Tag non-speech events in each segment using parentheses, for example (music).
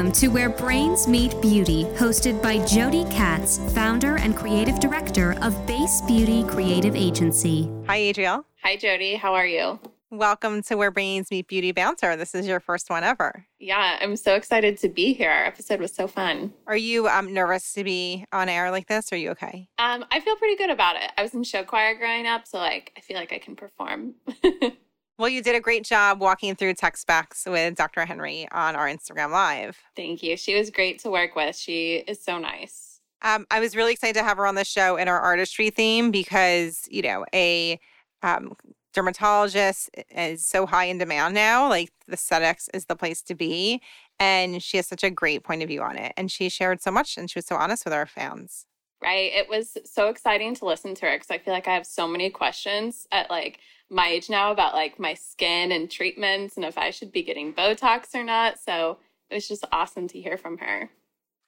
Welcome to Where Brains Meet Beauty, hosted by Jody Katz, founder and creative director of Base Beauty Creative Agency. Hi, Adriel. Hi, Jody. How are you? Welcome to Where Brains Meet Beauty Bouncer. This is your first one ever. Yeah, I'm so excited to be here. Our episode was so fun. Are you um, nervous to be on air like this? Or are you okay? Um, I feel pretty good about it. I was in show choir growing up, so like I feel like I can perform. (laughs) Well, you did a great job walking through tech specs with Dr. Henry on our Instagram Live. Thank you. She was great to work with. She is so nice. Um, I was really excited to have her on the show in our artistry theme because, you know, a um, dermatologist is so high in demand now. Like the aesthetics is the place to be. And she has such a great point of view on it. And she shared so much and she was so honest with our fans. Right. It was so exciting to listen to her because I feel like I have so many questions at like my age now about like my skin and treatments and if I should be getting Botox or not. So it was just awesome to hear from her.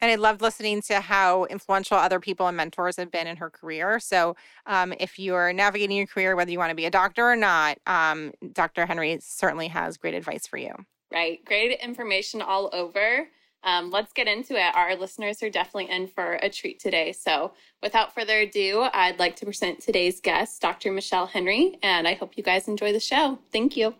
And I loved listening to how influential other people and mentors have been in her career. So, um, if you're navigating your career, whether you want to be a doctor or not, um, Dr. Henry certainly has great advice for you. Right. Great information all over. Um, let's get into it. Our listeners are definitely in for a treat today. So, without further ado, I'd like to present today's guest, Dr. Michelle Henry, and I hope you guys enjoy the show. Thank you.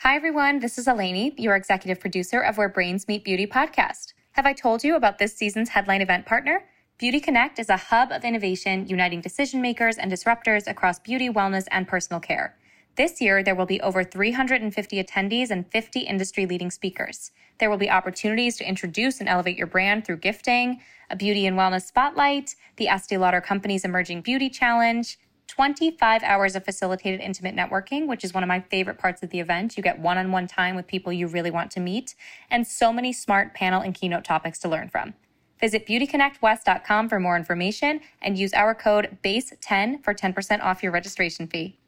Hi, everyone. This is Eleni, your executive producer of Where Brains Meet Beauty podcast. Have I told you about this season's headline event partner? Beauty Connect is a hub of innovation uniting decision makers and disruptors across beauty, wellness, and personal care. This year, there will be over 350 attendees and 50 industry leading speakers. There will be opportunities to introduce and elevate your brand through gifting, a beauty and wellness spotlight, the Estee Lauder Company's Emerging Beauty Challenge, 25 hours of facilitated intimate networking, which is one of my favorite parts of the event. You get one on one time with people you really want to meet, and so many smart panel and keynote topics to learn from. Visit beautyconnectwest.com for more information and use our code BASE10 for 10% off your registration fee.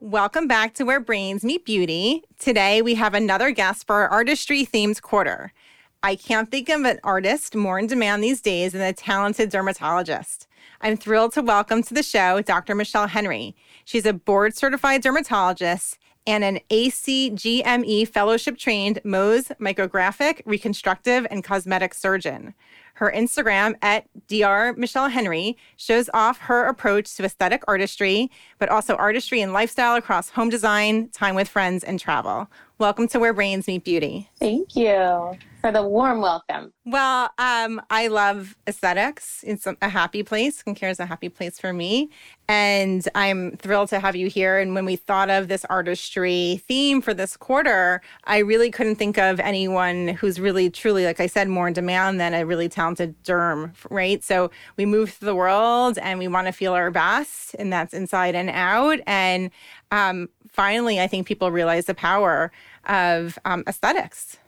Welcome back to Where Brains Meet Beauty. Today we have another guest for our artistry themed quarter. I can't think of an artist more in demand these days than a talented dermatologist. I'm thrilled to welcome to the show Dr. Michelle Henry. She's a board certified dermatologist and an ACGME fellowship trained Mohs micrographic, reconstructive, and cosmetic surgeon. Her Instagram at Dr. Michelle Henry shows off her approach to aesthetic artistry, but also artistry and lifestyle across home design, time with friends, and travel. Welcome to Where Brains Meet Beauty. Thank you for the warm welcome. Well, um, I love aesthetics. It's a happy place. Skincare is a happy place for me. And I'm thrilled to have you here. And when we thought of this artistry theme for this quarter, I really couldn't think of anyone who's really, truly, like I said, more in demand than a really talented derm, right? So we move through the world and we want to feel our best, and that's inside and out. And um, finally, I think people realize the power of um, aesthetics.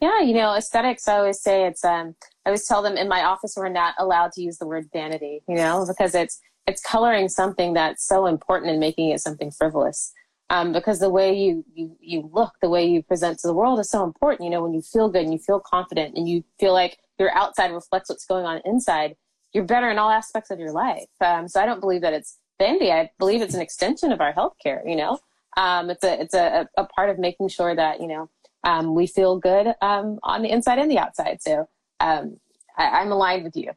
Yeah, you know, aesthetics, I always say it's, um, I always tell them in my office we're not allowed to use the word vanity, you know, because it's, it's coloring something that's so important and making it something frivolous. Um, because the way you, you, you look, the way you present to the world is so important. You know, when you feel good and you feel confident and you feel like your outside reflects what's going on inside, you're better in all aspects of your life. Um, so I don't believe that it's vanity. I believe it's an extension of our healthcare, you know, um, it's a, it's a, a part of making sure that, you know, um, we feel good um, on the inside and the outside. So um, I, am aligned with you.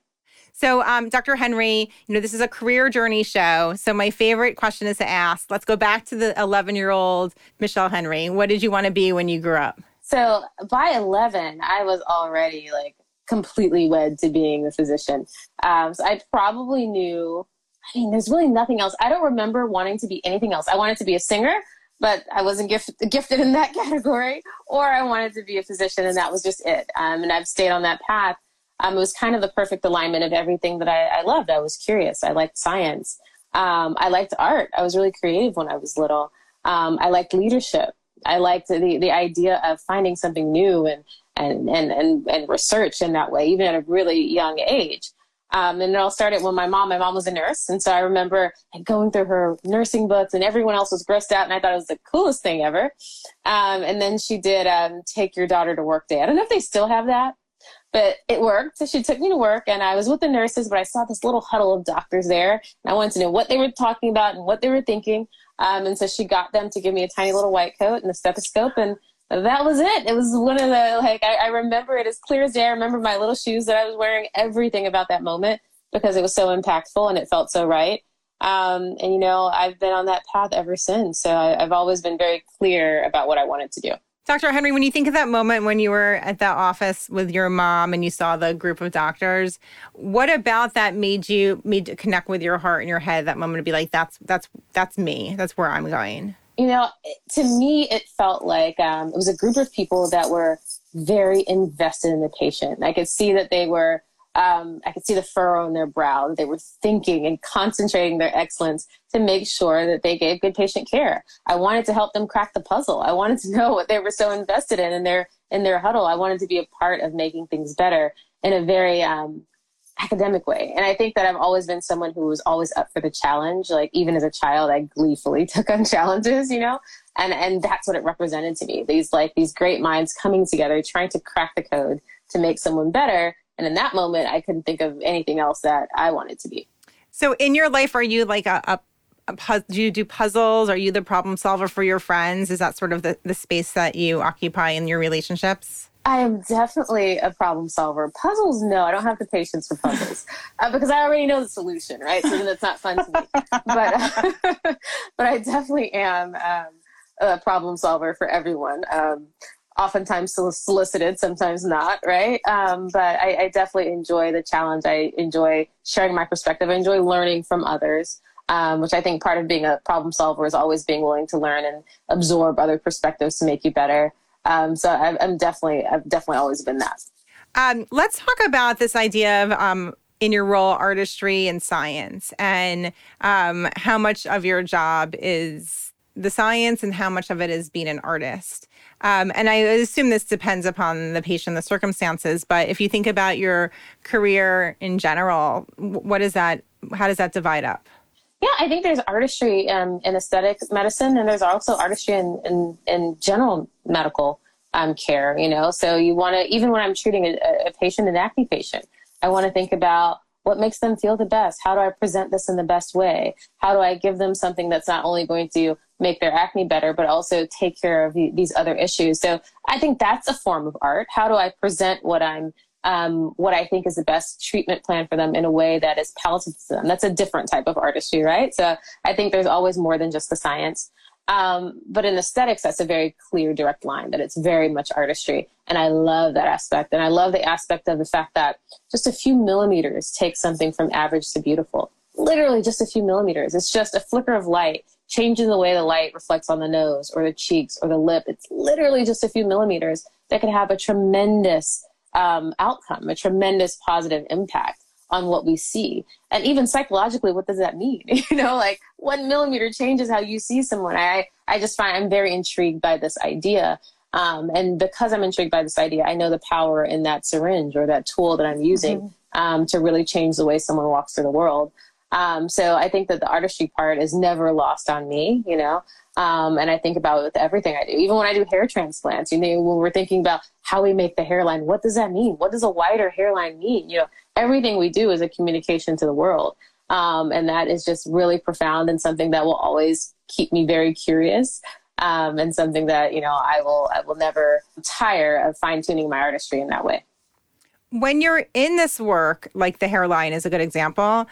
So, um, Dr. Henry, you know, this is a career journey show. So, my favorite question is to ask let's go back to the 11 year old Michelle Henry. What did you want to be when you grew up? So, by 11, I was already like completely wed to being a physician. Um, so, I probably knew, I mean, there's really nothing else. I don't remember wanting to be anything else. I wanted to be a singer but I wasn't gift, gifted in that (laughs) category, or I wanted to be a physician, and that was just it. Um, and I've stayed on that path. Um, it was kind of the perfect alignment of everything that I, I loved. I was curious. I liked science. Um, I liked art. I was really creative when I was little. Um, I liked leadership. I liked the, the idea of finding something new and, and, and, and, and research in that way, even at a really young age. Um, and it all started when my mom, my mom was a nurse. And so I remember going through her nursing books and everyone else was grossed out. And I thought it was the coolest thing ever. Um, and then she did um, Take Your Daughter to Work Day. I don't know if they still have that, but it worked. So she took me to work and I was with the nurses, but I saw this little huddle of doctors there and I wanted to know what they were talking about and what they were thinking. Um, and so she got them to give me a tiny little white coat and a stethoscope and that was it. It was one of the, like, I, I remember it as clear as day. I remember my little shoes that I was wearing, everything about that moment because it was so impactful and it felt so right. Um, and, you know, I've been on that path ever since. So I, I've always been very clear about what I wanted to do. Dr. Henry, when you think of that moment when you were at that office with your mom and you saw the group of doctors, what about that made you made to connect with your heart and your head that moment to be like, that's that's that's me. That's where I'm going. You know, to me, it felt like um, it was a group of people that were very invested in the patient. I could see that they were um, I could see the furrow in their brow. They were thinking and concentrating their excellence to make sure that they gave good patient care. I wanted to help them crack the puzzle. I wanted to (laughs) know what they were so invested in in their in their huddle. I wanted to be a part of making things better in a very um, academic way. And I think that I've always been someone who was always up for the challenge. Like even as a child, I gleefully (laughs) took on challenges, you know, and and that's what it represented to me. These like these great minds coming together, trying to crack the code to make someone better and in that moment, I couldn't think of anything else that I wanted to be. So, in your life, are you like a, a, do you do puzzles? Are you the problem solver for your friends? Is that sort of the, the space that you occupy in your relationships? I am definitely a problem solver. Puzzles, no, I don't have the patience for puzzles (laughs) uh, because I already know the solution, right? So then it's not fun to me. but uh, (laughs) but I definitely am um, a problem solver for everyone. Um, oftentimes solicited, sometimes not, right? Um, but I, I, definitely enjoy the challenge. I enjoy sharing my perspective. I enjoy learning from others, um, which I think part of being a problem solver is always being willing to learn and absorb other perspectives to make you better. Um, so I, am definitely, I've definitely always been that. Um, let's talk about this idea of um, in your role artistry and science and um, how much of your job is the science and how much of it is being an artist. Um, and I assume this depends upon the patient, the circumstances. But if you think about your career in general, what is that? How does that divide up? Yeah, I think there's artistry um, in aesthetic medicine, and there's also artistry in in, in general medical um, care. You know, so you want to even when I'm treating a, a patient, an acne patient, I want to think about what makes them feel the best. How do I present this in the best way? How do I give them something that's not only going to make their acne better, but also take care of these other issues. So I think that's a form of art. How do I present what I'm um, what I think is the best treatment plan for them in a way that is palatable to them. That's a different type of artistry, right? So I think there's always more than just the science. Um, but in aesthetics, that's a very clear, direct line that it's very much artistry. And I love that aspect. And I love the aspect of the fact that just a few millimeters take something from average to beautiful. Literally just a few millimeters. It's just a flicker of light changing the way the light reflects on the nose or the cheeks or the lip. It's literally just a few millimeters that can have a tremendous um, outcome, a tremendous positive impact on what we see. And even psychologically, what does that mean? (laughs) you know, like one millimeter changes how you see someone. I, I just find I'm very intrigued by this idea. Um, and because I'm intrigued by this idea, I know the power in that syringe or that tool that I'm using mm-hmm. um, to really change the way someone walks through the world. Um, so I think that the artistry part is never lost on me, you know. Um, and I think about with everything I do, even when I do hair transplants. You know, when we're thinking about how we make the hairline, what does that mean? What does a wider hairline mean? You know, everything we do is a communication to the world, um, and that is just really profound and something that will always keep me very curious. Um, and something that you know I will I will never tire of fine tuning my artistry in that way. When you're in this work, like the hairline is a good example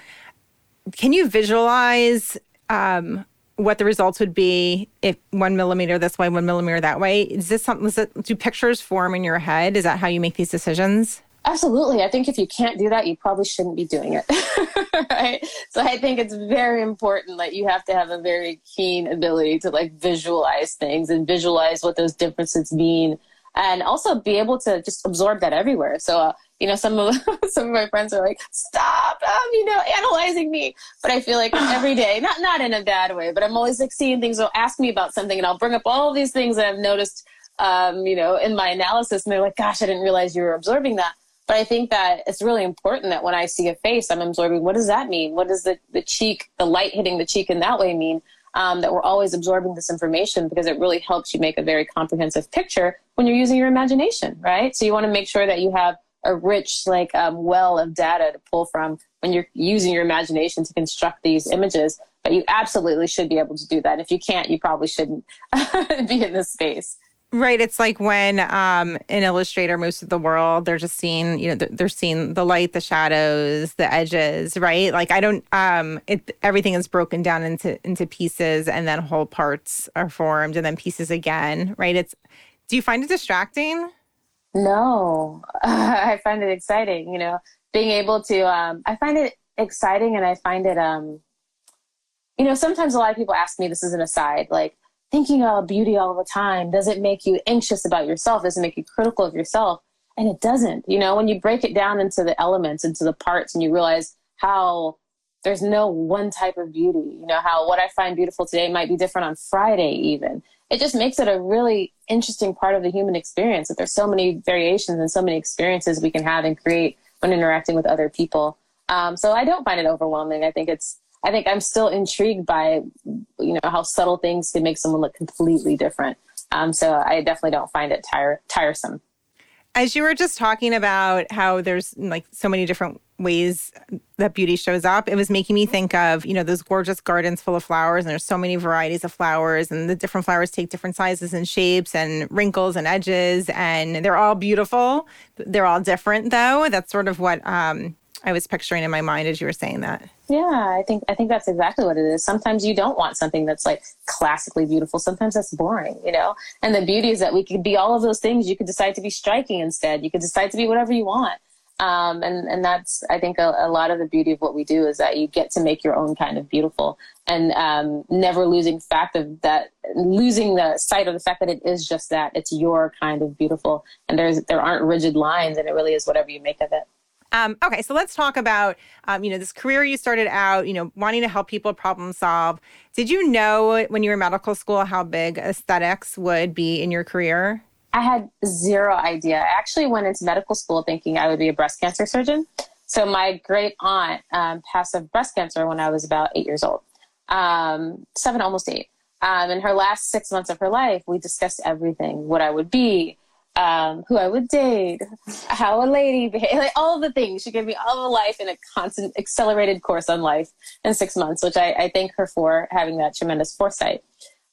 can you visualize um, what the results would be if one millimeter this way, one millimeter that way? Is this something? Is it, do pictures form in your head? Is that how you make these decisions? Absolutely. I think if you can't do that, you probably shouldn't be doing it. (laughs) right? So I think it's very important that you have to have a very keen ability to like visualize things and visualize what those differences mean and also be able to just absorb that everywhere. So uh, you know, some of (laughs) some of my friends are like, "Stop, um, you know, analyzing me." But I feel like (sighs) every day, not not in a bad way, but I'm always like seeing things. They'll ask me about something, and I'll bring up all these things that I've noticed, um, you know, in my analysis, and they're like, "Gosh, I didn't realize you were absorbing that." But I think that it's really important that when I see a face, I'm absorbing. What does that mean? What does the the cheek, the light hitting the cheek in that way mean? Um, that we're always absorbing this information because it really helps you make a very comprehensive picture when you're using your imagination, right? So you want to make sure that you have a rich like um, well of data to pull from when you're using your imagination to construct these images. But you absolutely should be able to do that. If you can't, you probably shouldn't (laughs) be in this space. Right. It's like when um, an illustrator moves to the world, they're just seeing, you know, they're seeing the light, the shadows, the edges, right? Like I don't, um, it, everything is broken down into, into pieces and then whole parts are formed and then pieces again, right? It's, do you find it distracting? No, (laughs) I find it exciting, you know, being able to, um, I find it exciting and I find it, um, you know, sometimes a lot of people ask me, this is an aside, like, thinking about beauty all the time does it make you anxious about yourself does it make you critical of yourself and it doesn't. You know when you break it down into the elements into the parts and you realize how there's no one type of beauty you know how what i find beautiful today might be different on friday even. It just makes it a really interesting part of the human experience that there's so many variations and so many experiences we can have and create when interacting with other people. Um, so i don't find it overwhelming. I think it's I think I'm still intrigued by, you know, how subtle things can make someone look completely different. Um, so I definitely don't find it tire- tiresome. As you were just talking about how there's like so many different ways that beauty shows up, it was making me think of, you know, those gorgeous gardens full of flowers, and there's so many varieties of flowers, and the different flowers take different sizes and shapes and wrinkles and edges, and they're all beautiful. They're all different, though. That's sort of what um, I was picturing in my mind as you were saying that. Yeah, I think I think that's exactly what it is. Sometimes you don't want something that's like classically beautiful. Sometimes that's boring, you know. And the beauty is that we could be all of those things. You could decide to be striking instead. You could decide to be whatever you want. Um, and and that's I think a, a, lot of the beauty of what we do is that you get to make your own kind of beautiful, and um, never losing fact of that, losing the sight of the fact that it is just that it's your kind of beautiful, and there's there aren't rigid lines, and it really is whatever you make of it. Um, okay, so let's talk about um, you know this career you started out, you know, wanting to help people problem solve. Did you know when you were in medical school how big aesthetics would be in your career? I had zero idea. I actually went into medical school thinking I would be a breast cancer surgeon. So my great aunt um, passed of breast cancer when I was about eight years old, um, seven, almost eight. Um, in her last six months of her life, we discussed everything: what I would be, um, who I would date, how a lady behave, like all the things. She gave me all of life in a constant accelerated course on life in six months, which I, I thank her for having that tremendous foresight.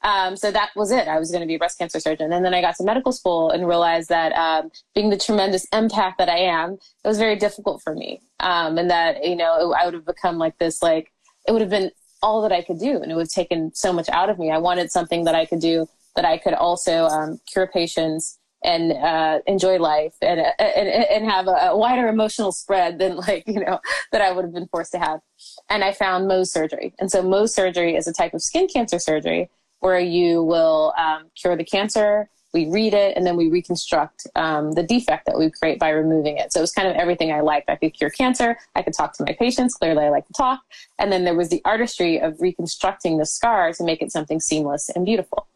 Um, so that was it. I was going to be a breast cancer surgeon. And then I got to medical school and realized that um, being the tremendous empath that I am, it was very difficult for me. Um, and that, you know, I would have become like this, like, it would have been all that I could do. And it would have taken so much out of me. I wanted something that I could do that I could also um, cure patients and uh, enjoy life and, and, and have a, wider emotional spread than like, you know, that I would have been forced to have. And I found Mohs surgery. And so Mohs surgery is a type of skin cancer surgery where you will um, cure the cancer, we read it, and then we reconstruct um, the defect that we create by removing it. So it was kind of everything I liked. I could cure cancer. I could talk to my patients. Clearly, I like to talk. And then there was the artistry of reconstructing the scar to make it something seamless and beautiful,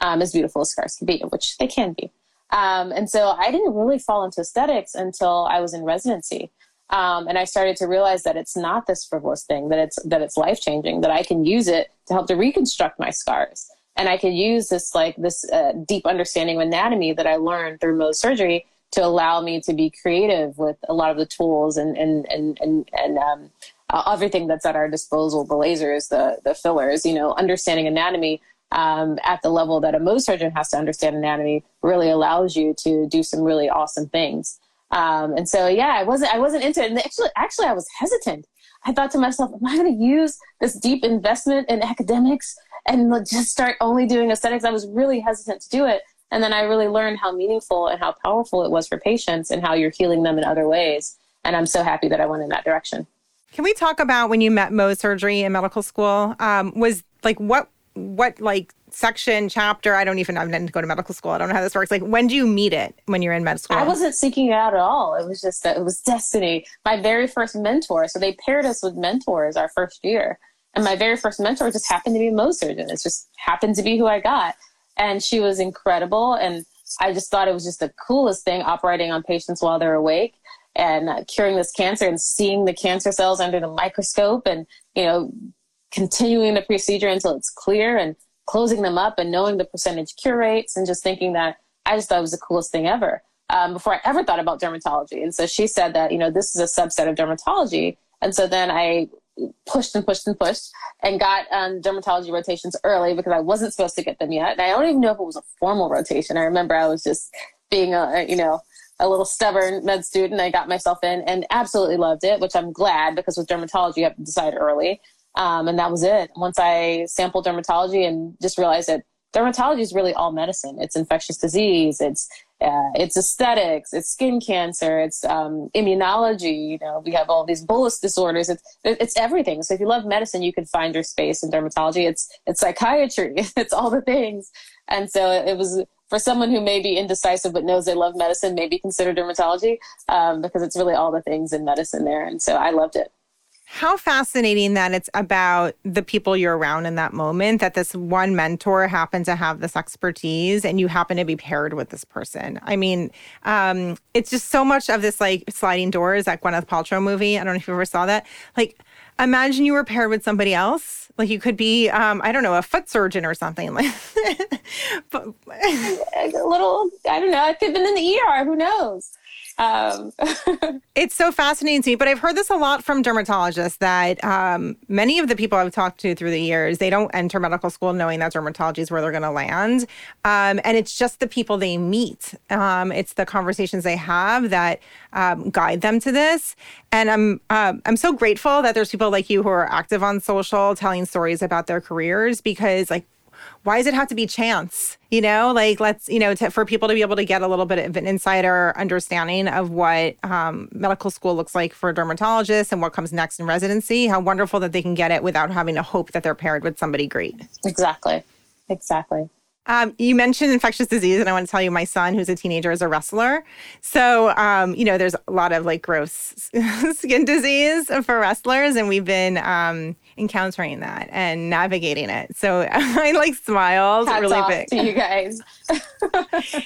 um, as beautiful as scars can be, which they can be. Um, and so I didn't really fall into aesthetics until I was in residency. Um, and I started to realize that it's not this frivolous thing, that it's that it's life changing, that I can use it to help to reconstruct my scars, and I can use this like this uh, deep understanding of anatomy that I learned through Mohs surgery to allow me to be creative with a lot of the tools and and and and, and um, uh, everything that's at our disposal, the lasers, the the fillers, you know, understanding anatomy um, at the level that a Mohs surgeon has to understand anatomy really allows you to do some really awesome things. Um, and so, yeah, I wasn't, I wasn't into it. And actually, actually, I was hesitant. I thought to myself, am I going to use this deep investment in academics and just start only doing aesthetics? I was really hesitant to do it. And then I really learned how meaningful and how powerful it was for patients and how you're healing them in other ways. And I'm so happy that I went in that direction. Can we talk about when you met Mohs surgery in medical school? Um, was like what what like section chapter? I don't even know. i didn't go to medical school. I don't know how this works. Like when do you meet it when you're in med school? I wasn't seeking it out at all. It was just it was destiny. My very first mentor so they paired us with mentors our first year. And my very first mentor just happened to be a Mohs surgeon. It just happened to be who i got. And she was incredible. And i just thought it was just the coolest thing operating on patients while they're awake and uh, curing this cancer and seeing the cancer cells under the microscope and you know continuing the procedure until it's clear and closing them up and knowing the percentage cure rates and just thinking that I just thought it was the coolest thing ever. um, before I ever thought about dermatology. And so she said that, you know, this is a subset of dermatology. And so then I pushed and pushed and pushed and got um, dermatology rotations early because I wasn't supposed to get them yet. And I don't even know if it was a formal rotation. I remember I was just being a, you know, a little stubborn med student. I got myself in and absolutely loved it, which I'm glad because with dermatology, you have to decide early. Um, and that was it. Once I sampled dermatology and just realized that dermatology is really all medicine. It's infectious disease. It's uh, it's aesthetics. It's skin cancer. It's um, immunology. You know, we have all these bullous disorders. It's it's everything. So if you love medicine, you can find your space in dermatology. It's it's psychiatry. (laughs) It's all the things. And so it was for someone who may be indecisive but knows they love medicine, maybe consider dermatology um, because it's really all the things in medicine there. And so I loved it. How fascinating that it's about the people you're around in that moment, that this one mentor happened to have this expertise and you happen to be paired with this person. I mean, um, it's just so much of this like sliding doors, that Gwyneth Paltrow movie. I don't know if you ever saw that. Like, imagine you were paired with somebody else. Like you could be, um, I don't know, a foot surgeon or something. Like, (laughs) but, a little, I don't know. I could have been in the ER. Who knows? Um. (laughs) it's so fascinating to me, but I've heard this a lot from dermatologists that um, many of the people I've talked to through the years, they don't enter medical school knowing that dermatology is where they're going to land. Um, and it's just the people they meet. Um, it's the conversations they have that um, guide them to this. And I'm, uh, I'm so grateful that there's people like you who are active on social telling stories about their careers because like why does it have to be chance? You know, like let's, you know, to, for people to be able to get a little bit of an insider understanding of what um, medical school looks like for dermatologists and what comes next in residency, how wonderful that they can get it without having to hope that they're paired with somebody great. Exactly. Exactly. Um, you mentioned infectious disease, and I want to tell you, my son, who's a teenager, is a wrestler. So, um, you know, there's a lot of like gross (laughs) skin disease for wrestlers, and we've been um, encountering that and navigating it. So (laughs) I like smiles Hats really off big. To you guys, (laughs)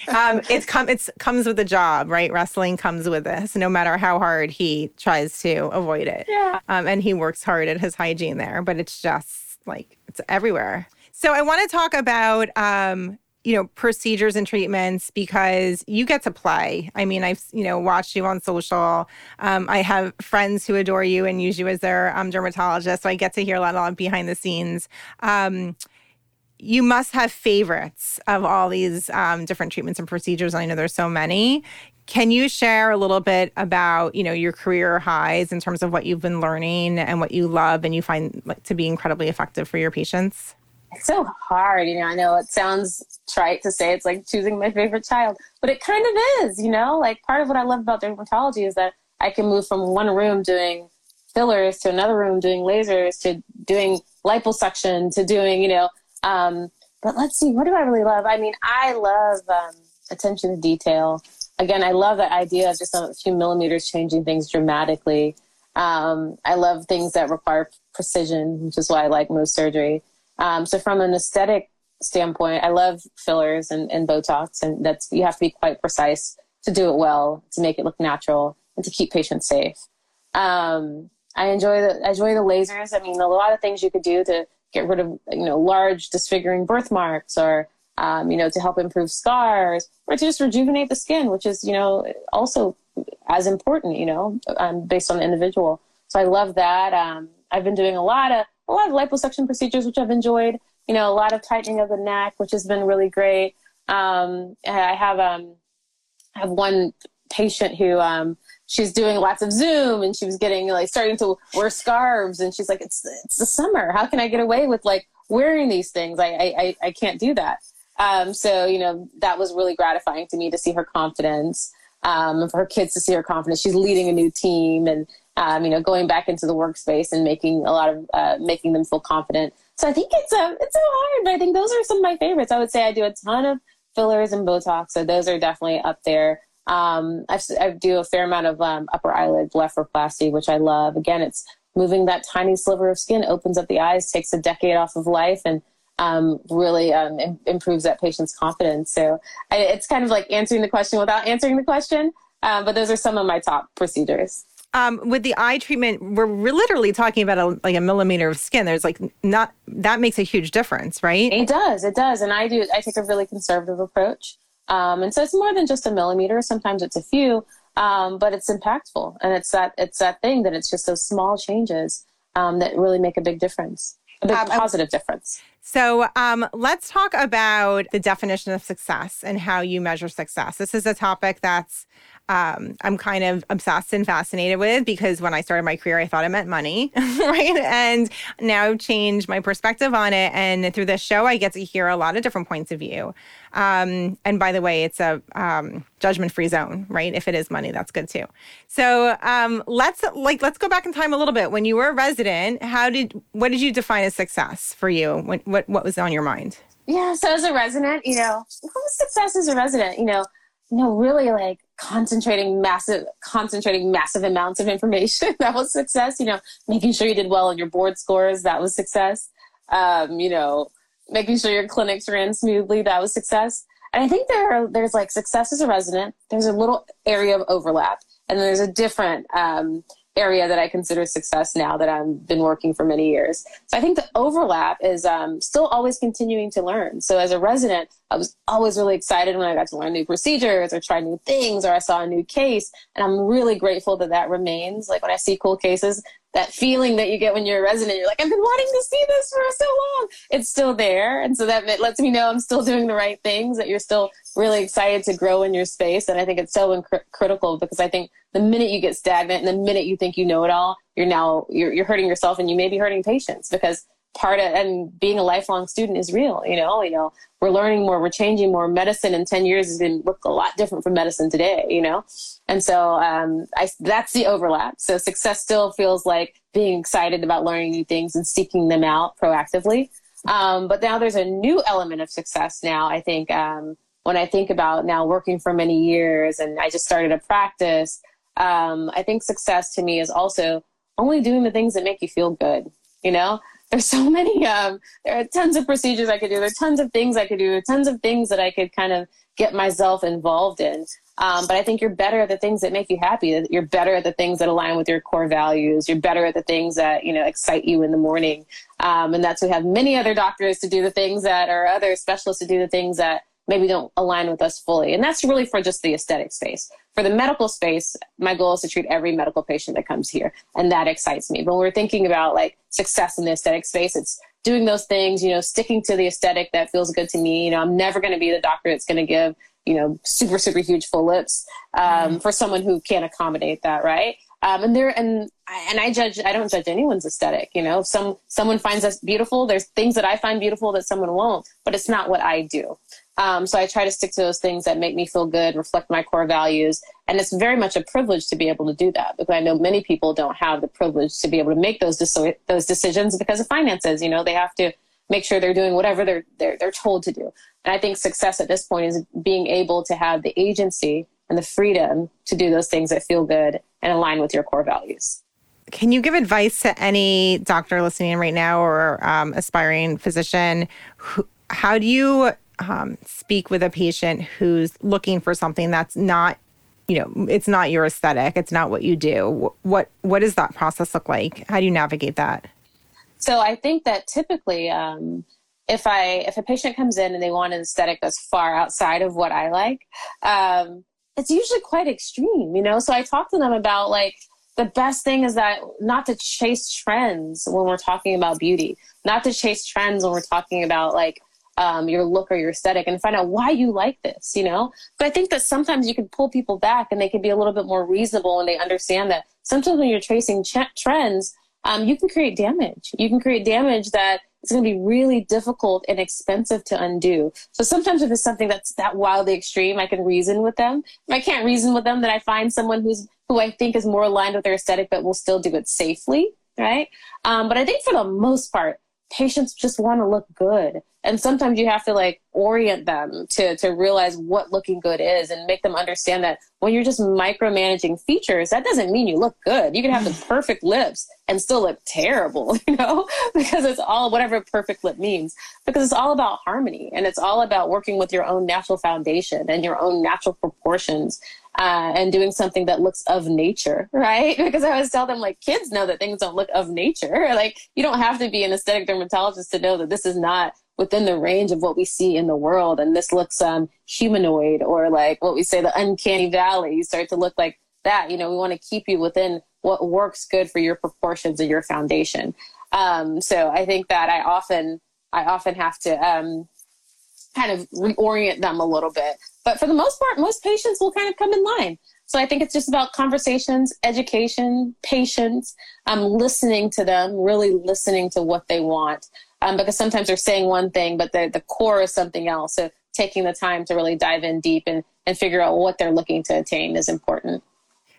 um, it's come it's comes with the job, right? Wrestling comes with this, no matter how hard he tries to avoid it. Yeah, um, and he works hard at his hygiene there, but it's just like it's everywhere. So I want to talk about um, you know procedures and treatments because you get to play. I mean i've you know watched you on social. Um, i have friends who adore you and use you as their um, dermatologist so i get to hear a lot of behind the scenes. Um, you must have favorites of all these um, different treatments and procedures. I know there's so many. Can you share a little bit about you know your career highs in terms of what you've been learning and what you love and you find to be incredibly effective for your patients it's so hard. You know, I know it sounds trite to say it's like choosing my favorite child, but it kind of is, you know, like part of what I love about dermatology is that I can move from one room doing fillers to another room doing lasers to doing liposuction to doing, you know, um, but let's see, what do I really love? I mean, I love um, attention to detail. Again, I love that idea of just a few millimeters changing things dramatically. Um, I love things that require precision, which is why I like Mohs surgery. Um, so from an aesthetic standpoint, I love fillers and, and Botox, and that's you have to be quite precise to do it well, to make it look natural, and to keep patients safe. Um, I enjoy the I enjoy the lasers. I mean, a lot of things you could do to get rid of you know large disfiguring birthmarks, or um, you know to help improve scars, or to just rejuvenate the skin, which is you know also as important. You know, um, based on the individual. So I love that. Um, I've been doing a lot of a lot of liposuction procedures, which I've enjoyed. You know, a lot of tightening of the neck, which has been really great. Um, I have um, I have one patient who um, she's doing lots of Zoom, and she was getting like starting to wear scarves, and she's like, "It's it's the summer. How can I get away with like wearing these things? I I I can't do that." Um, so you know, that was really gratifying to me to see her confidence. Um, for her kids to see her confidence. She's leading a new team, and um, you know, going back into the workspace and making a lot of uh, making them feel confident. So I think it's a it's so hard, but I think those are some of my favorites. I would say I do a ton of fillers and Botox, so those are definitely up there. Um, I, I do a fair amount of um, upper eyelid blepharoplasty, which I love. Again, it's moving that tiny sliver of skin, opens up the eyes, takes a decade off of life, and um, really um, Im- improves that patient's confidence. So I, it's kind of like answering the question without answering the question. Um, but those are some of my top procedures um, with the eye treatment, we're, we're literally talking about a, like a millimeter of skin. There's like not that makes a huge difference, right? It does, it does, and I do. I take a really conservative approach. Um, and so it's more than just a millimeter. Sometimes it's a few, um, but it's impactful. And it's that, it's that thing that it's just those small changes um, that really make a big difference, a big um, positive difference. So um, let's talk about the definition of success and how you measure success. This is a topic that's um, I'm kind of obsessed and fascinated with because when I started my career, I thought it meant money, (laughs) right? And now I've changed my perspective on it. And through this show, I get to hear a lot of different points of view. Um, and by the way, it's a um, judgment-free zone, right? If it is money, that's good too. So um, let's like let's go back in time a little bit. When you were a resident, how did what did you define as success for you? When, what what was on your mind? Yeah, so as a resident, you know, what was success as a resident? You know, you know, really like concentrating massive concentrating massive amounts of information (laughs) that was success you know making sure you did well on your board scores that was success um, you know making sure your clinics ran smoothly that was success and i think there are, there's like success as a resident there's a little area of overlap and there's a different um, area that I consider success now that I've been working for many years. So I think the overlap is um, still always continuing to learn. So as a resident, I was always really excited when I got to learn new procedures or try new things or I saw a new case. And I'm really grateful that that remains. Like when I see cool cases, that feeling that you get when you're a resident, you're like, I've been wanting to see this for so long. It's still there. And so that lets me know I'm still doing the right things, that you're still really excited to grow in your space. And I think it's so inc- critical because I think the minute you get stagnant and the minute you think you know it all, you're now, you're, you're hurting yourself and you may be hurting patients because part of and being a lifelong student is real you know you know we're learning more we're changing more. Medicine in 10 years is going to look a lot different from medicine today you know? And so um, I, that's the overlap. So success still feels like being excited about learning new things and seeking them out proactively. Um, but now there's a new element of success now i think um, when i think about now working for many years and i just started a practice um, i think success to me is also only doing the things that make you feel good you know there's so many um, there are tons of procedures i could do. There's tons of things i could do. Tons of things that i could kind of get myself involved in. Um, but i think you're better at the things that make you happy. You're better at the things that align with your core values. You're better at the things that you know excite you in the morning. Um, and that's we have many other doctors to do the things that or other specialists to do the things that maybe don't align with us fully. And that's really for just the aesthetic space for the medical space, my goal is to treat every medical patient that comes here. And that excites me. But when we're thinking about like success in the aesthetic space, it's doing those things, you know, sticking to the aesthetic that feels good to me. You know, I'm never going to be the doctor that's going to give, you know, super, super huge full lips um, mm-hmm. for someone who can't accommodate that, right? Um, and there, and and I judge. I don't judge anyone's aesthetic. You know, if some someone finds us beautiful, there's things that I find beautiful that someone won't. But it's not what I do. Um, so I try to stick to those things that make me feel good, reflect my core values. And it's very much a privilege to be able to do that because I know many people don't have the privilege to be able to make those, those decisions because of finances. You know, they have to make sure they're doing whatever they're, they're, they're told to do. And I think success at this point is being able to have the agency and the freedom to do those things that feel good and align with your core values. Can you give advice to any doctor listening right now or um, aspiring physician? Who, how do you um, speak with a patient who's looking for something that's not you know it's not your aesthetic it's not what you do. What what does that process look like? How do you navigate that? So i think that typically um, if i if a patient comes in and they want an aesthetic that's far outside of what i like um, it's usually quite extreme you know? So i talk to them about like the best thing is that not to chase trends when we're talking about beauty not to chase trends when we're talking about like um, your look or your aesthetic and find out why you like this, you know? But I think that sometimes you can pull people back and they can be a little bit more reasonable and they understand that sometimes when you're tracing ch- trends, um, you can create damage. You can create damage that is going to be really difficult and expensive to undo. So sometimes if it's something that's that wildly extreme, I can reason with them. If I can't reason with them, then I find someone who's who I think is more aligned with their aesthetic, but will still do it safely, right? Um, but I think for the most part, patients just want to look good. And sometimes you have to like orient them to to realize what looking good is and make them understand that when you're just micromanaging features that doesn't mean you look good. You can have the (sighs) perfect lips and still look terrible (laughs) you know because it's all whatever perfect lip means because it's all about harmony and it's all about working with your own natural foundation and your own natural proportions uh, and doing something that looks of nature, right? (laughs) Because I always tell them, like, kids know that things don't look of nature. (laughs) Like, you don't have to be an aesthetic dermatologist to know that this is not within the range of what we see in the world. And this looks um, humanoid or like what we say, the uncanny valley. You start to look like that. You know, we want to keep you within what works good for your proportions and your foundation. Um, so I think that I often, I often have to um, kind of reorient them a little bit. But for the most part, most patients will kind of come in line. So I think it's just about conversations, education, patience, um, listening to them, really listening to what they want. Um, because sometimes they're saying one thing, but the, the core is something else. So taking the time to really dive in deep and, and figure out what they're looking to attain is important.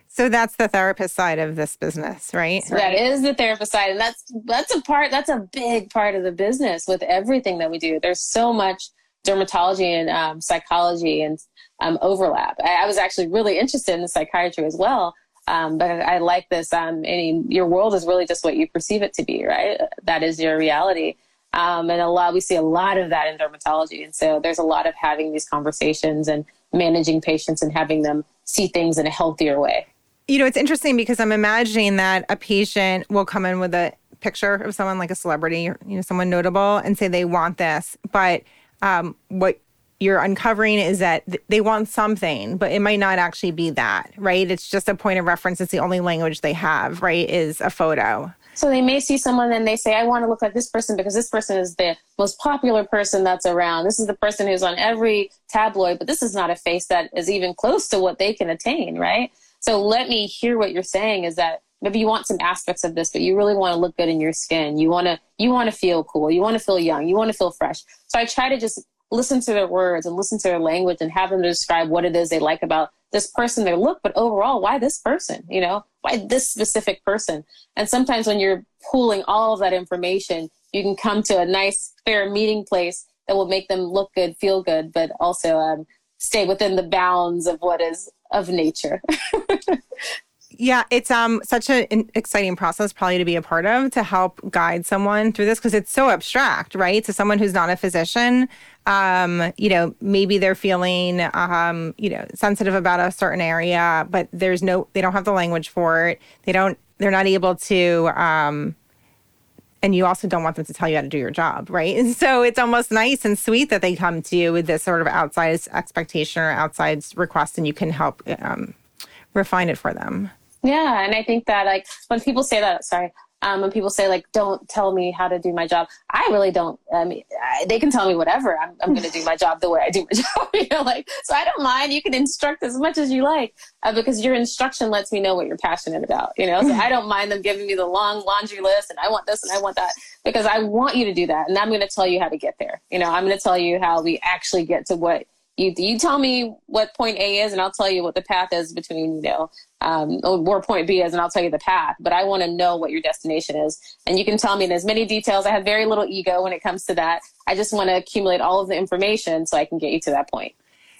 So that's the therapist side of this business, right? That is the therapist side. And that's that's a part that's a big part of the business with everything that we do. There's so much dermatology and um, psychology and um, overlap. I, I, was actually really interested in psychiatry as well. Um, but I like this. Um, any, your world is really just what you perceive it to be, right? That is your reality. Um, and a lot, we see a lot of that in dermatology. And so there's a lot of having these conversations and managing patients and having them see things in a healthier way. You know, it's interesting because I'm imagining that a patient will come in with a picture of someone like a celebrity, you know, someone notable, and say they want this. But um, what you're uncovering is that th- they want something, but it might not actually be that, right? It's just a point of reference. It's the only language they have, right? Is a photo. So they may see someone and they say, I want to look like this person because this person is the most popular person that's around. This is the person who's on every tabloid, but this is not a face that is even close to what they can attain, right? So let me hear what you're saying is that maybe you want some aspects of this, but you really want to look good in your skin. You want to, you want to feel cool. You want to feel young. You want to feel fresh. So I try to just listen to their words and listen to their language and have them describe what it is they like about this person, their look, but overall, why this person? You know, why this specific person? And sometimes when you're pooling all of that information, you can come to a nice, fair meeting place that will make them look good, feel good, but also um, stay within the bounds of what is of nature. (laughs) Yeah, it's um such an exciting process probably to be a part of to help guide someone through this because it's so abstract, right? To someone who's not a physician, um, you know, maybe they're feeling um, you know, sensitive about a certain area, but there's no they don't have the language for it. They don't they're not able to um and you also don't want them to tell you how to do your job, right? And (laughs) so it's almost nice and sweet that they come to you with this sort of outside expectation or outside request and you can help um, refine it for them. Yeah, and I think that like when people say that, sorry, um, when people say like, "Don't tell me how to do my job," I really don't. I mean, I, they can tell me whatever. I'm, I'm going to do my job the way I do my (laughs) job. you know, like so. I don't mind. You can instruct as much as you like uh, because your instruction lets me know what you're passionate about. You know, so I don't mind them giving me the long laundry list and I want this and I want that because I want you to do that, and I'm going to tell you how to get there. You know, I'm going to tell you how we actually get to what you you tell me what point A is, and I'll tell you what the path is between you know um, where point B is, and I'll tell you the path. But I want to know what your destination is, and you can tell me in as many details. I have very little ego when it comes to that. I just want to accumulate all of the information so I can get you to that point.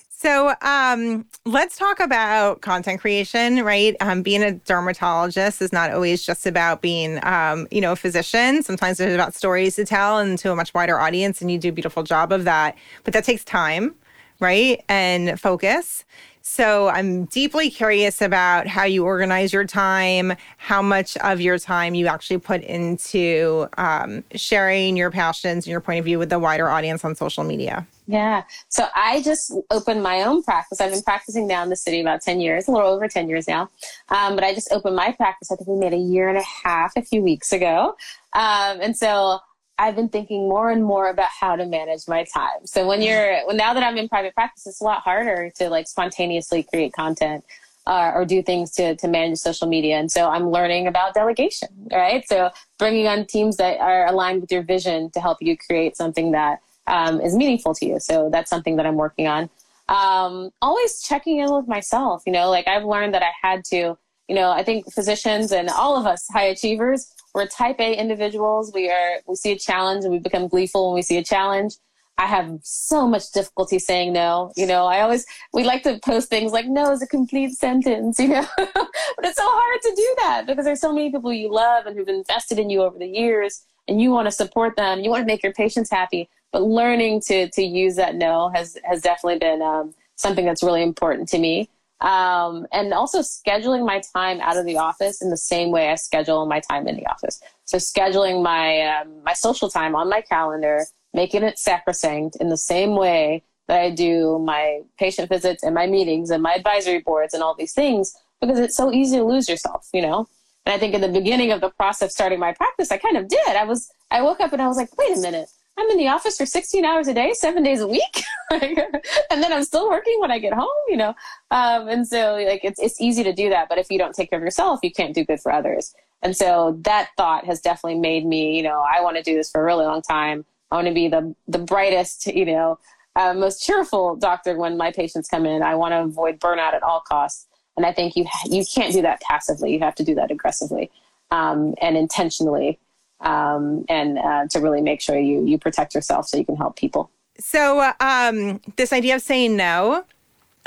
So um, let's talk about content creation, right? Um, being a dermatologist is not always just about being, um, you know, a physician. Sometimes it's about stories to tell and to a much wider audience, and you do a beautiful job of that. But that takes time right? And focus. So I'm deeply curious about how you organize your time, how much of your time you actually put into um, sharing your passions and your point of view with the wider audience on social media. Yeah. So I just opened my own practice. I've been practicing down the city about 10 years, a little over 10 years now. Um, but I just opened my practice. I think we made a year and a half a few weeks ago. Um, and so I've been thinking more and more about how to manage my time. So when you're, well, now that I'm in private practice, it's a lot harder to like spontaneously create content uh, or do things to, to manage social media. And so I'm learning about delegation, right? So bringing on teams that are aligned with your vision to help you create something that um, is meaningful to you. So that's something that I'm working on. Um, always checking in with myself, you know, like I've learned that I had to, you know, I think physicians and all of us high achievers, we're type A individuals. We are we see a challenge and we become gleeful when we see a challenge. I have so much difficulty saying no. You know, I always we like to post things like no is a complete sentence, (laughs) you know. but it's so hard to do that because there's so many people you love and who've invested in you over the years and you want to support them, you want to make your patients happy. But learning to to use that no has has definitely been um, something that's really important to me. Um, and also scheduling my time out of the office in the same way I schedule my time in the office. So scheduling my um, my social time on my calendar, making it sacrosanct in the same way that I do my patient visits and my meetings and my advisory boards and all these things because it's so easy to lose yourself, you know? And I think in the beginning of the process starting my practice, I kind of did. I was, I woke up and I was like, wait a minute, I'm in the office for 16 hours a day, seven days a week. (laughs) and then I'm still working when I get home, you know? Um, and so like, it's, it's easy to do that. But if you don't take care of yourself, you can't do good for others. And so that thought has definitely made me, you know, I want to do this for a really long time. I want to be the, the brightest, you know, uh, most cheerful doctor when my patients come in. I want to avoid burnout at all costs. And I think you you can't do that passively. You have to do that aggressively um, and intentionally, um, and uh, to really make sure you you protect yourself so you can help people. So uh, um, this idea of saying no.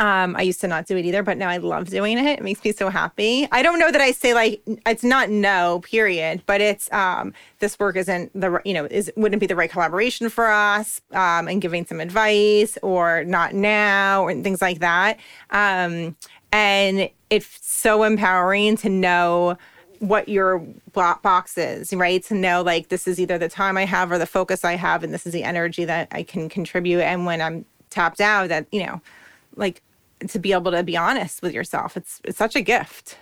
Um, I used to not do it either, but now I love doing it. It makes me so happy. I don't know that I say like it's not no, period, but it's um, this work isn't the you know is wouldn't be the right collaboration for us, um, and giving some advice or not now and things like that. Um, and it's so empowering to know what your box is, right? To know like this is either the time I have or the focus I have, and this is the energy that I can contribute. And when I'm tapped out, that, you know, like to be able to be honest with yourself, it's, it's such a gift.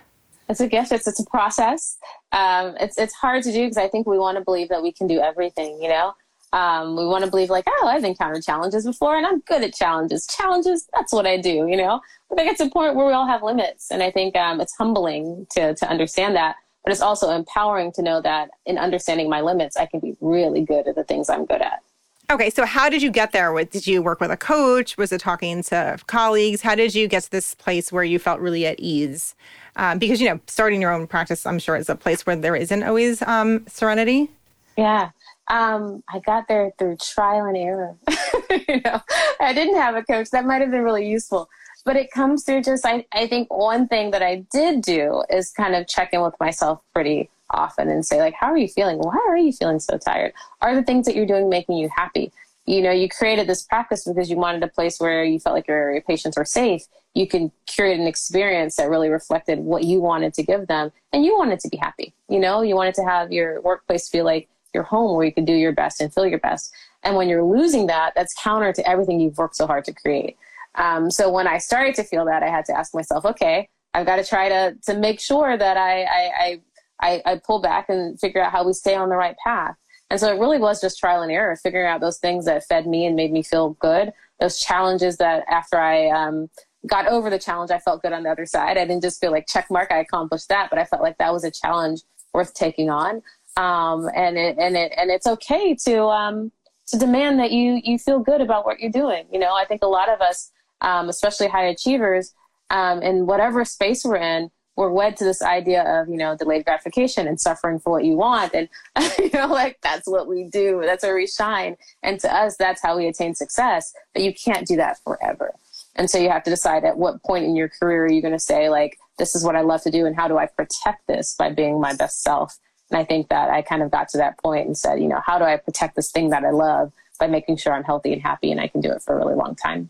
It's a gift. It's, it's a process. Um, it's, it's hard to do because I think we want to believe that we can do everything, you know? Um, we want to believe like, oh, I've encountered challenges before and I'm good at challenges. Challenges, that's what I do, you know? But I get to a point where we all have limits. And I think um, it's humbling to, to understand that. But it's also empowering to know that in understanding my limits, I can be really good at the things I'm good at. Okay, so how did you get there? Did you work with a coach? Was it talking to colleagues? How did you get to this place where you felt really at ease? Um, because you know, starting your own practice, I'm sure, is a place where there isn't always um, serenity. Yeah, um, I got there through trial and error. (laughs) you know, I didn't have a coach. That might have been really useful. But it comes through just, I, I think one thing that I did do is kind of check in with myself pretty often and say, like, how are you feeling? Why are you feeling so tired? Are the things that you're doing making you happy? You know, you created this practice because you wanted a place where you felt like your, your patients were safe. You can create an experience that really reflected what you wanted to give them and you wanted to be happy. You know, you wanted to have your workplace feel like your home where you can do your best and feel your best. And when you're losing that, that's counter to everything you've worked so hard to create. Um, so when I started to feel that, I had to ask myself, okay, I've got to try to to make sure that I I, I I pull back and figure out how we stay on the right path. And so it really was just trial and error, figuring out those things that fed me and made me feel good. Those challenges that after I um, got over the challenge, I felt good on the other side. I didn't just feel like check mark, I accomplished that, but I felt like that was a challenge worth taking on um, and it and it and it's okay to um, to demand that you you feel good about what you're doing. You know, I think a lot of us, um, especially high achievers, um, in whatever space we're in, we're wed to this idea of you know delayed gratification and suffering for what you want, and (laughs) you know, like that's what we do. That's where we shine, and to us, that's how we attain success. But you can't do that forever. And so you have to decide at what point in your career are you going to say like, this is what I love to do and how do I protect this by being my best self and I think that I kind of got to that point and said, you know, how do I protect this thing that I love by making sure I'm healthy and happy and I can do it for a really long time.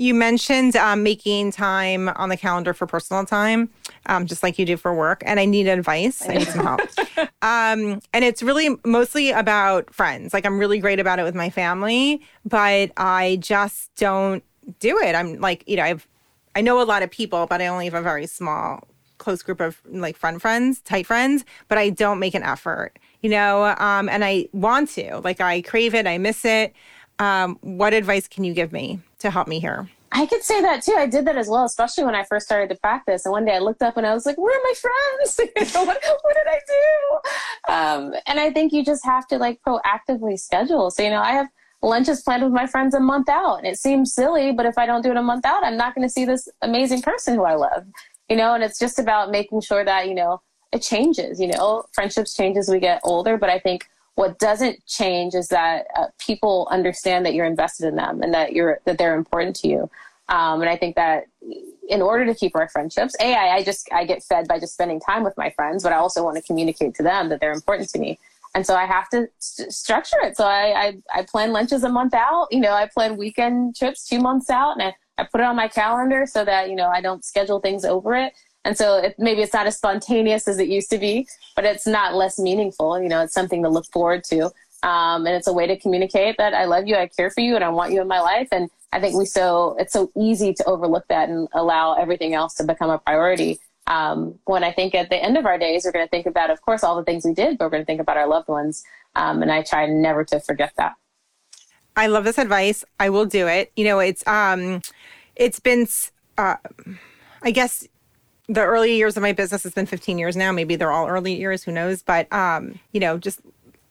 You mentioned um, making time on the calendar for personal time, um, just like you do for work. And I need advice. I need some help. (laughs) um, and it's really mostly about friends. Like I'm really great about it with my family, but I just don't do it. I'm like, you know, I've I know a lot of people, but I only have a very small close group of like friend friends, tight friends, but I don't make an effort, you know, um, and I want to. Like I crave it, I miss it. Um, what advice can you give me to help me here? I could say that too. I did that as well, especially when I first started to practice. And one day I looked up and I was like, "Where are my friends? (laughs) what, what, did I do?" Um, and I think you just have to like proactively schedule. So you know, I have lunches planned with my friends a month out, and it seems silly, but if I don't do it a month out, I'm not going to see this amazing person who I love you know, and it's just about making sure that, you know, it changes, you know, friendships change as we get older, but I think what doesn't change is that uh, people understand that you're invested in them and that you're, that they're important to you. Um, and I think that in order to keep our friendships, a I, I just I get fed by just spending time with my friends, but I also want to communicate to them that they're important to me, and so I have to st- structure it. So I, I I plan lunches a month out. You know, I plan weekend trips two months out, and I I put it on my calendar so that, you know, I don't schedule things over it. And so it, maybe it's not as spontaneous as it used to be, but it's not less meaningful. You know, it's something to look forward to. Um, and it's a way to communicate that I love you, I care for you, and I want you in my life. And I think we so it's so easy to overlook that and allow everything else to become a priority. Um, when I think at the end of our days, we're going to think about, of course, all the things we did, but we're going to think about our loved ones. Um, and I try never to forget that. I love this advice. I will do it. You know, it's um, it's been, uh, I guess, the early years of my business has been 15 years now. Maybe they're all early years. Who knows? But um, you know, just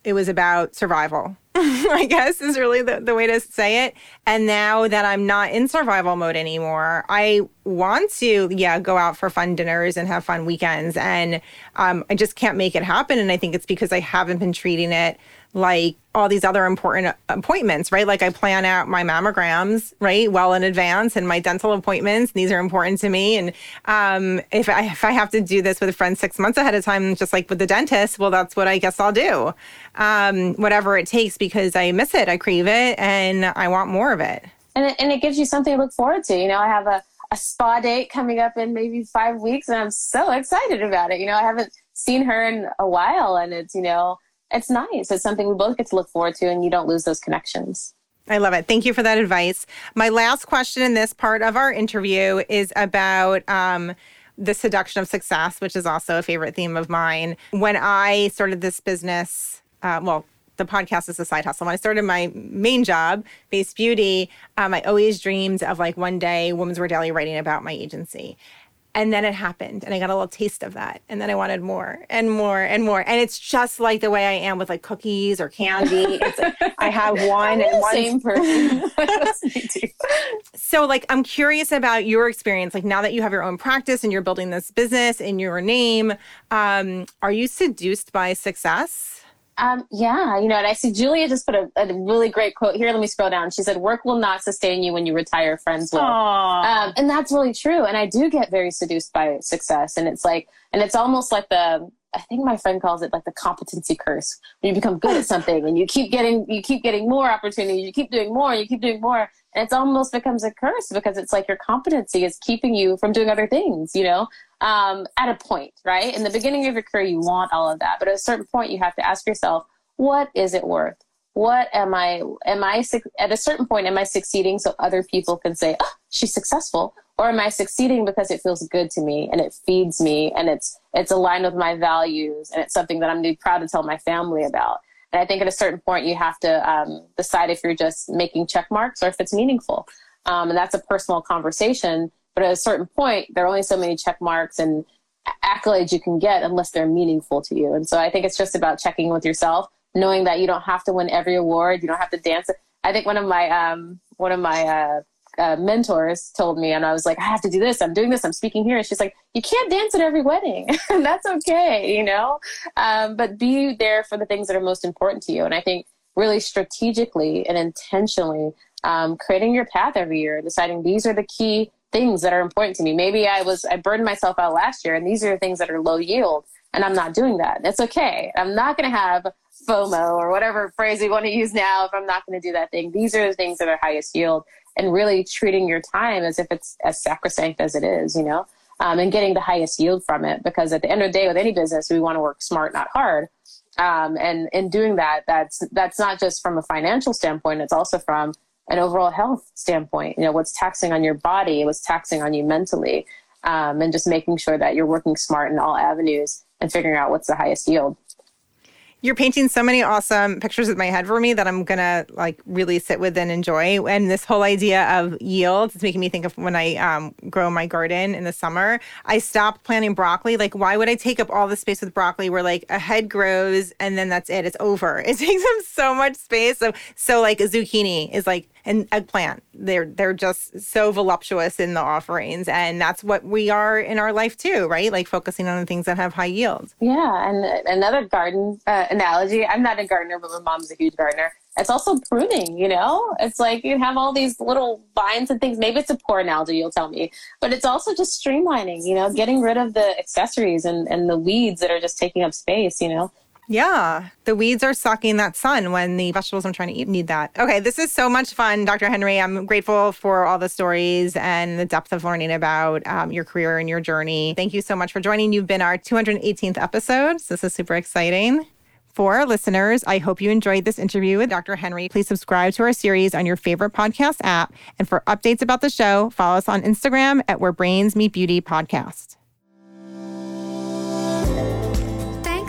it was about survival. (laughs) I guess is really the, the way to say it. And now that I'm not in survival mode anymore, I want to, yeah, go out for fun dinners and have fun weekends. And um, I just can't make it happen. And I think it's because I haven't been treating it like all these other important appointments, right? Like I plan out my mammograms, right, well in advance, and my dental appointments. These are important to me. And um, if I if I have to do this with a friend six months ahead of time, just like with the dentist, well, that's what I guess I'll do. Um, whatever it takes, because I miss it, I crave it, and I want more of it. And it, and it gives you something to look forward to. You know, I have a a spa date coming up in maybe five weeks, and I'm so excited about it. You know, I haven't seen her in a while, and it's you know it's nice. It's something we both get to look forward to, and you don't lose those connections. I love it. Thank you for that advice. My last question in this part of our interview is about um, the seduction of success, which is also a favorite theme of mine. When I started this business, uh, well, the podcast is a side hustle. When I started my main job, Base Beauty, um, I always dreamed of like one day Women's Wear Daily writing about my agency. And then it happened, and I got a little taste of that. And then I wanted more and more and more. And it's just like the way I am with like cookies or candy. It's like I have (laughs) one and one. Same (laughs) person. (laughs) so, like, I'm curious about your experience. Like, now that you have your own practice and you're building this business in your name, um, are you seduced by success? Um, yeah, you know, and I see Julia just put a, a, really great quote here. Let me scroll down. She said, "Work will not sustain you when you retire. Friends will," um, and that's really true. And I do get very seduced by success, and it's like, and it's almost like the. I think my friend calls it like the competency curse. When you become good at (laughs) something and you keep getting, you keep getting more opportunities, you keep doing more, you keep doing more, and it almost becomes a curse because it's like your competency is keeping you from doing other things. You know, um, at a point, right? In the beginning of your career, you want all of that, but at a certain point, you have to ask yourself, what is it worth? What am I? Am I at a certain point? Am I succeeding so other people can say, oh, she's successful, or am I succeeding because it feels good to me and it feeds me and it's it's aligned with my values and it's something that I'm proud to tell my family about? And I think at a certain point, you have to um, decide if you're just making check marks or if it's meaningful. Um, and that's a personal conversation but at a certain point, there are only so many check marks and accolades you can get unless they're meaningful to you. And so I think it's just about checking with yourself, knowing that you don't have to win every award, you don't have to dance. I think one of my um, one of my uh, uh, mentors told me, and I was like, I have to do this. I'm doing this. I'm speaking here. And she's like, you can't dance at every wedding, and (laughs) that's okay, you know. Um, but be there for the things that are most important to you. And I think really strategically and intentionally um, creating your path every year, deciding these are the key things that are important to me. Maybe I was I burned myself out last year and these are things that are low yield and I'm not doing that. It's okay. I'm not going to have FOMO or whatever phrase we want to use now if I'm not going to do that thing. These are the things that are highest yield and really treating your time as if it's as sacrosanct as it is, you know, um, and getting the highest yield from it. Because at the end of the day, with any business, we want to work smart, not hard. Um, and in doing that, that's that's not just from a financial standpoint. It's also from an overall health standpoint. You know, what's taxing on your body, what's taxing on you mentally, um, and just making sure that you're working smart in all avenues and figuring out what's the highest yield. You're painting so many awesome pictures in my head for me that I'm gonna like really sit with and enjoy. And this whole idea of yield is making me think of when I um, grow my garden in the summer. I stopped planting broccoli. Like, why would I take up all the space with broccoli where like a head grows and then that's it? It's over. (laughs) It takes up so much space. So, so like a zucchini is like and eggplant. They're they're just so voluptuous in the offerings, and that's what we are in our life too, right? Like focusing on the things that have high yield. Yeah, and another garden uh, analogy. I'm not a gardener, but my mom's a huge gardener. It's also pruning, you know? It's like you have all these little vines and things. Maybe it's a poor analogy, you'll tell me. But it's also just streamlining, you know, getting rid of the accessories and, and the weeds that are just taking up space, you know? Yeah, the weeds are sucking that sun when the vegetables I'm trying to eat need that. Okay, this is so much fun, Dr. Henry. I'm grateful for all the stories and the depth of learning about um, your career and your journey. Thank you so much for joining. You've been our 218th episode. So this is super exciting For our listeners, I hope you enjoyed this interview with Dr. Henry. Please subscribe to our series on your favorite podcast app. And for updates about the show, follow us on Instagram at Where Brains Meet Beauty Podcast.